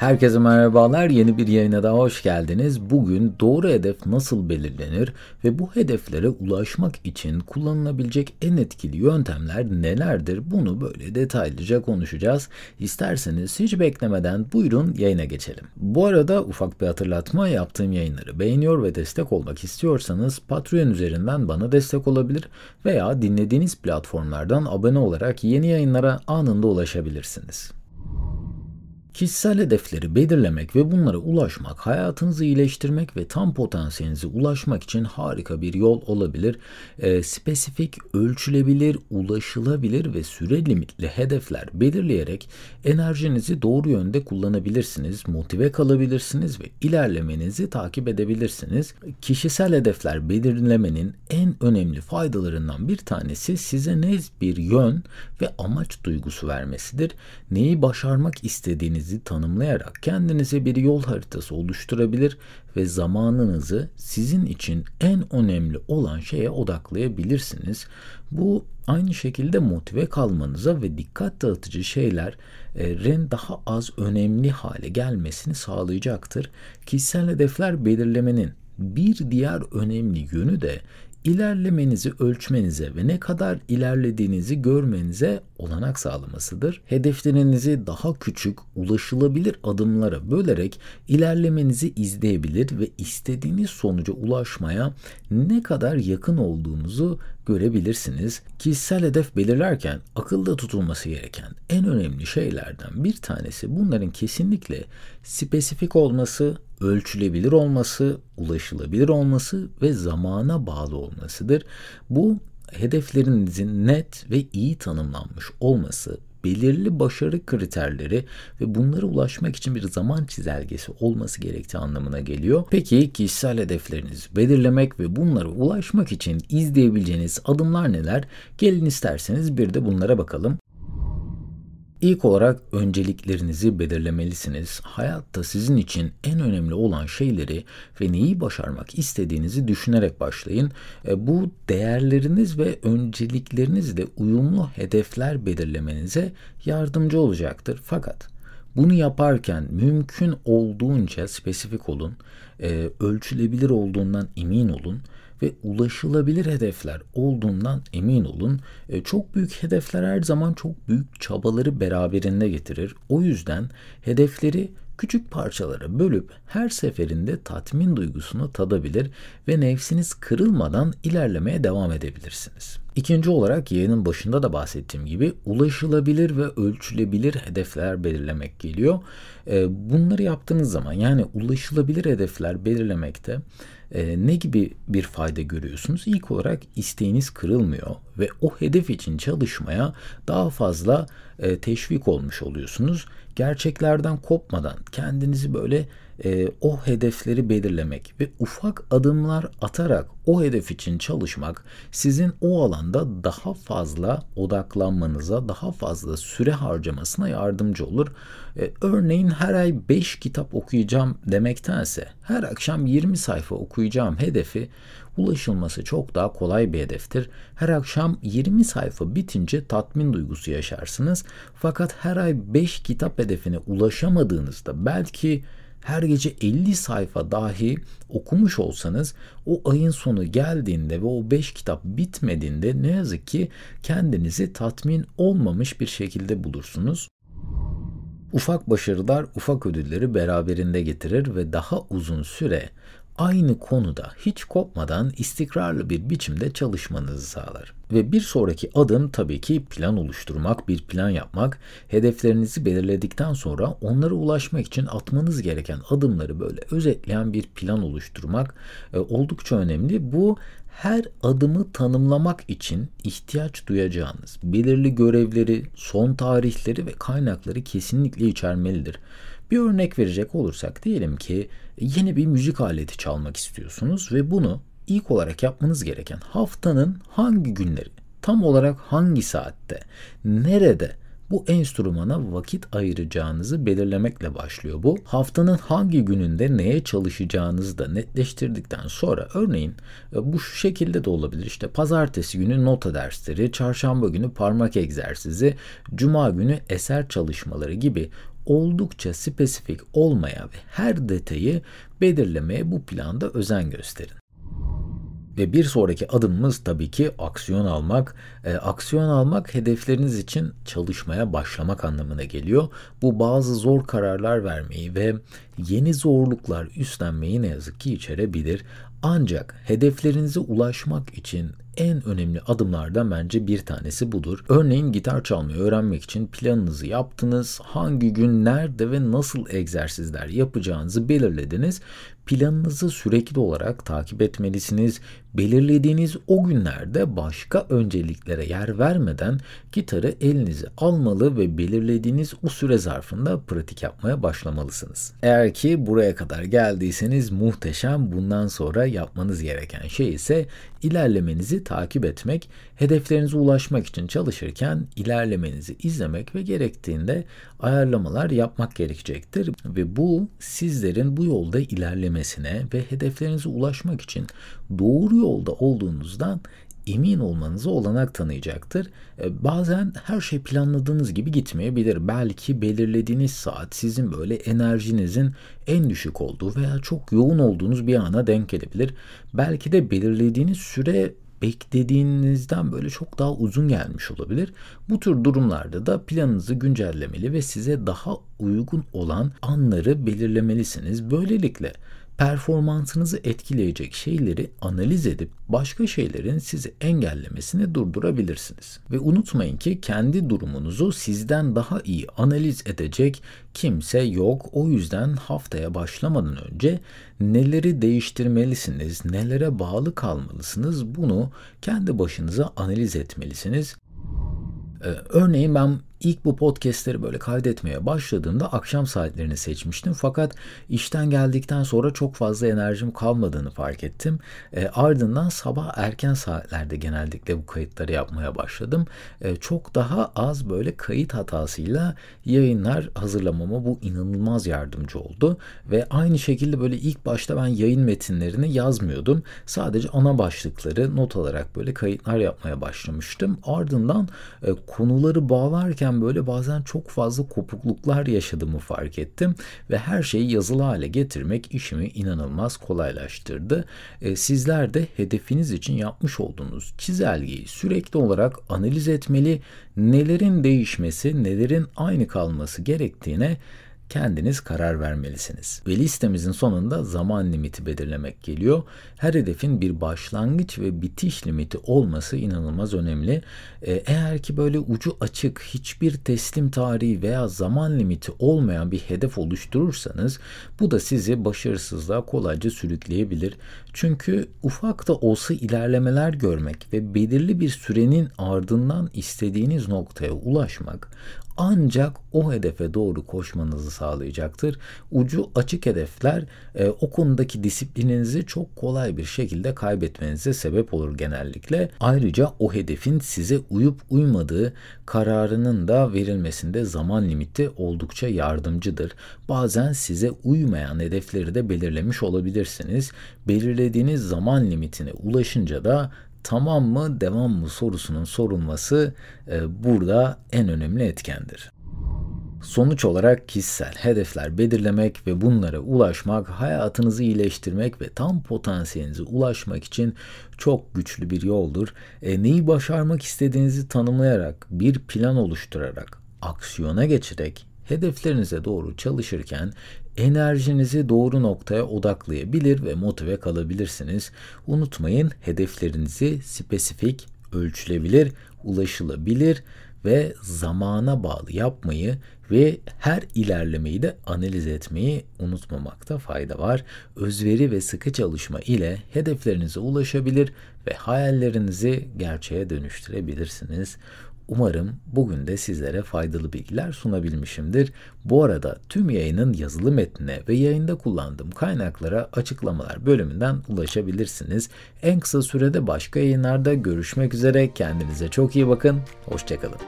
Herkese merhabalar. Yeni bir yayına daha hoş geldiniz. Bugün doğru hedef nasıl belirlenir ve bu hedeflere ulaşmak için kullanılabilecek en etkili yöntemler nelerdir? Bunu böyle detaylıca konuşacağız. İsterseniz hiç beklemeden buyurun yayına geçelim. Bu arada ufak bir hatırlatma yaptığım yayınları beğeniyor ve destek olmak istiyorsanız Patreon üzerinden bana destek olabilir veya dinlediğiniz platformlardan abone olarak yeni yayınlara anında ulaşabilirsiniz. Kişisel hedefleri belirlemek ve bunlara ulaşmak, hayatınızı iyileştirmek ve tam potansiyelinize ulaşmak için harika bir yol olabilir. E, spesifik, ölçülebilir, ulaşılabilir ve süre limitli hedefler belirleyerek enerjinizi doğru yönde kullanabilirsiniz, motive kalabilirsiniz ve ilerlemenizi takip edebilirsiniz. Kişisel hedefler belirlemenin en önemli faydalarından bir tanesi size ne bir yön ve amaç duygusu vermesidir. Neyi başarmak istediğinizi kendinizi tanımlayarak kendinize bir yol haritası oluşturabilir ve zamanınızı sizin için en önemli olan şeye odaklayabilirsiniz. Bu aynı şekilde motive kalmanıza ve dikkat dağıtıcı şeylerin daha az önemli hale gelmesini sağlayacaktır. Kişisel hedefler belirlemenin bir diğer önemli yönü de ilerlemenizi ölçmenize ve ne kadar ilerlediğinizi görmenize olanak sağlamasıdır. Hedeflerinizi daha küçük, ulaşılabilir adımlara bölerek ilerlemenizi izleyebilir ve istediğiniz sonuca ulaşmaya ne kadar yakın olduğunuzu görebilirsiniz. Kişisel hedef belirlerken akılda tutulması gereken en önemli şeylerden bir tanesi bunların kesinlikle spesifik olması, ölçülebilir olması, ulaşılabilir olması ve zamana bağlı olmasıdır. Bu hedeflerinizin net ve iyi tanımlanmış olması belirli başarı kriterleri ve bunlara ulaşmak için bir zaman çizelgesi olması gerektiği anlamına geliyor. Peki kişisel hedeflerinizi belirlemek ve bunlara ulaşmak için izleyebileceğiniz adımlar neler? Gelin isterseniz bir de bunlara bakalım. İlk olarak önceliklerinizi belirlemelisiniz. Hayatta sizin için en önemli olan şeyleri ve neyi başarmak istediğinizi düşünerek başlayın. E, bu değerleriniz ve önceliklerinizle uyumlu hedefler belirlemenize yardımcı olacaktır. Fakat bunu yaparken mümkün olduğunca spesifik olun, e, ölçülebilir olduğundan emin olun ve ulaşılabilir hedefler olduğundan emin olun. E, çok büyük hedefler her zaman çok büyük çabaları beraberinde getirir. O yüzden hedefleri küçük parçalara bölüp her seferinde tatmin duygusunu tadabilir ve nefsiniz kırılmadan ilerlemeye devam edebilirsiniz. İkinci olarak yayının başında da bahsettiğim gibi ulaşılabilir ve ölçülebilir hedefler belirlemek geliyor. E, bunları yaptığınız zaman yani ulaşılabilir hedefler belirlemekte e, ne gibi bir fayda görüyorsunuz? İlk olarak isteğiniz kırılmıyor ve o hedef için çalışmaya daha fazla e, teşvik olmuş oluyorsunuz. Gerçeklerden kopmadan kendinizi böyle e, o hedefleri belirlemek ve ufak adımlar atarak o hedef için çalışmak sizin o alanda daha fazla odaklanmanıza, daha fazla süre harcamasına yardımcı olur. E, örneğin her ay 5 kitap okuyacağım demektense her akşam 20 sayfa okuyacağım hedefi ulaşılması çok daha kolay bir hedeftir. Her akşam 20 sayfa bitince tatmin duygusu yaşarsınız. Fakat her ay 5 kitap hedefine ulaşamadığınızda belki her gece 50 sayfa dahi okumuş olsanız o ayın sonu geldiğinde ve o 5 kitap bitmediğinde ne yazık ki kendinizi tatmin olmamış bir şekilde bulursunuz. Ufak başarılar ufak ödülleri beraberinde getirir ve daha uzun süre aynı konuda hiç kopmadan istikrarlı bir biçimde çalışmanızı sağlar. Ve bir sonraki adım tabii ki plan oluşturmak, bir plan yapmak. Hedeflerinizi belirledikten sonra onlara ulaşmak için atmanız gereken adımları böyle özetleyen bir plan oluşturmak e, oldukça önemli. Bu her adımı tanımlamak için ihtiyaç duyacağınız belirli görevleri, son tarihleri ve kaynakları kesinlikle içermelidir. Bir örnek verecek olursak diyelim ki yeni bir müzik aleti çalmak istiyorsunuz ve bunu ilk olarak yapmanız gereken haftanın hangi günleri, tam olarak hangi saatte, nerede Bu enstrümana vakit ayıracağınızı belirlemekle başlıyor bu. Haftanın hangi gününde neye çalışacağınızı da netleştirdikten sonra örneğin e, bu şu şekilde de olabilir. İşte pazartesi günü nota dersleri, çarşamba günü parmak egzersizi, cuma günü eser çalışmaları gibi oldukça spesifik olmaya ve her detayı belirlemeye bu planda özen gösterin. Ve bir sonraki adımımız tabii ki aksiyon almak. E, aksiyon almak hedefleriniz için çalışmaya başlamak anlamına geliyor. Bu bazı zor kararlar vermeyi ve yeni zorluklar üstlenmeyi ne yazık ki içerebilir. Ancak hedeflerinize ulaşmak için en önemli adımlardan bence bir tanesi budur. Örneğin gitar çalmayı öğrenmek için planınızı yaptınız. Hangi gün, nerede ve nasıl egzersizler yapacağınızı belirlediniz. Planınızı sürekli olarak takip etmelisiniz. Belirlediğiniz o günlerde başka önceliklere yer vermeden gitarı elinize almalı ve belirlediğiniz o süre zarfında pratik yapmaya başlamalısınız. Eğer ki buraya kadar geldiyseniz muhteşem. Bundan sonra yapmanız gereken şey ise ilerlemenizi takip etmek, hedeflerinize ulaşmak için çalışırken ilerlemenizi izlemek ve gerektiğinde ayarlamalar yapmak gerekecektir ve bu sizlerin bu yolda ilerlemesine ve hedeflerinize ulaşmak için doğru yolda olduğunuzdan emin olmanıza olanak tanıyacaktır. E, bazen her şey planladığınız gibi gitmeyebilir. Belki belirlediğiniz saat sizin böyle enerjinizin en düşük olduğu veya çok yoğun olduğunuz bir ana denk gelebilir. Belki de belirlediğiniz süre beklediğinizden böyle çok daha uzun gelmiş olabilir. Bu tür durumlarda da planınızı güncellemeli ve size daha uygun olan anları belirlemelisiniz. Böylelikle performansınızı etkileyecek şeyleri analiz edip başka şeylerin sizi engellemesini durdurabilirsiniz. Ve unutmayın ki kendi durumunuzu sizden daha iyi analiz edecek kimse yok. O yüzden haftaya başlamadan önce neleri değiştirmelisiniz, nelere bağlı kalmalısınız bunu kendi başınıza analiz etmelisiniz. Ee, örneğin ben İlk bu podcastleri böyle kaydetmeye başladığımda akşam saatlerini seçmiştim. Fakat işten geldikten sonra çok fazla enerjim kalmadığını fark ettim. E, ardından sabah erken saatlerde genellikle bu kayıtları yapmaya başladım. E, çok daha az böyle kayıt hatasıyla yayınlar hazırlamama bu inanılmaz yardımcı oldu. Ve aynı şekilde böyle ilk başta ben yayın metinlerini yazmıyordum. Sadece ana başlıkları not alarak böyle kayıtlar yapmaya başlamıştım. Ardından e, konuları bağlarken yaparken böyle bazen çok fazla kopukluklar yaşadığımı fark ettim ve her şeyi yazılı hale getirmek işimi inanılmaz kolaylaştırdı. E, sizler de hedefiniz için yapmış olduğunuz çizelgeyi sürekli olarak analiz etmeli, nelerin değişmesi, nelerin aynı kalması gerektiğine kendiniz karar vermelisiniz. Ve listemizin sonunda zaman limiti belirlemek geliyor. Her hedefin bir başlangıç ve bitiş limiti olması inanılmaz önemli. Ee, eğer ki böyle ucu açık, hiçbir teslim tarihi veya zaman limiti olmayan bir hedef oluşturursanız bu da sizi başarısızlığa kolayca sürükleyebilir. Çünkü ufak da olsa ilerlemeler görmek ve belirli bir sürenin ardından istediğiniz noktaya ulaşmak ancak o hedefe doğru koşmanızı sağlayacaktır. Ucu açık hedefler e, o konudaki disiplininizi çok kolay bir şekilde kaybetmenize sebep olur genellikle. Ayrıca o hedefin size uyup uymadığı kararının da verilmesinde zaman limiti oldukça yardımcıdır. Bazen size uymayan hedefleri de belirlemiş olabilirsiniz. Belirlediğiniz zaman limitine ulaşınca da tamam mı devam mı sorusunun sorulması e, burada en önemli etkendir. Sonuç olarak kişisel hedefler belirlemek ve bunlara ulaşmak, hayatınızı iyileştirmek ve tam potansiyelinize ulaşmak için çok güçlü bir yoldur. E, neyi başarmak istediğinizi tanımlayarak, bir plan oluşturarak, aksiyona geçerek hedeflerinize doğru çalışırken enerjinizi doğru noktaya odaklayabilir ve motive kalabilirsiniz. Unutmayın hedeflerinizi spesifik, ölçülebilir, ulaşılabilir ve zamana bağlı yapmayı ve her ilerlemeyi de analiz etmeyi unutmamakta fayda var. Özveri ve sıkı çalışma ile hedeflerinize ulaşabilir ve hayallerinizi gerçeğe dönüştürebilirsiniz. Umarım bugün de sizlere faydalı bilgiler sunabilmişimdir. Bu arada tüm yayının yazılı metnine ve yayında kullandığım kaynaklara açıklamalar bölümünden ulaşabilirsiniz. En kısa sürede başka yayınlarda görüşmek üzere. Kendinize çok iyi bakın. Hoşçakalın.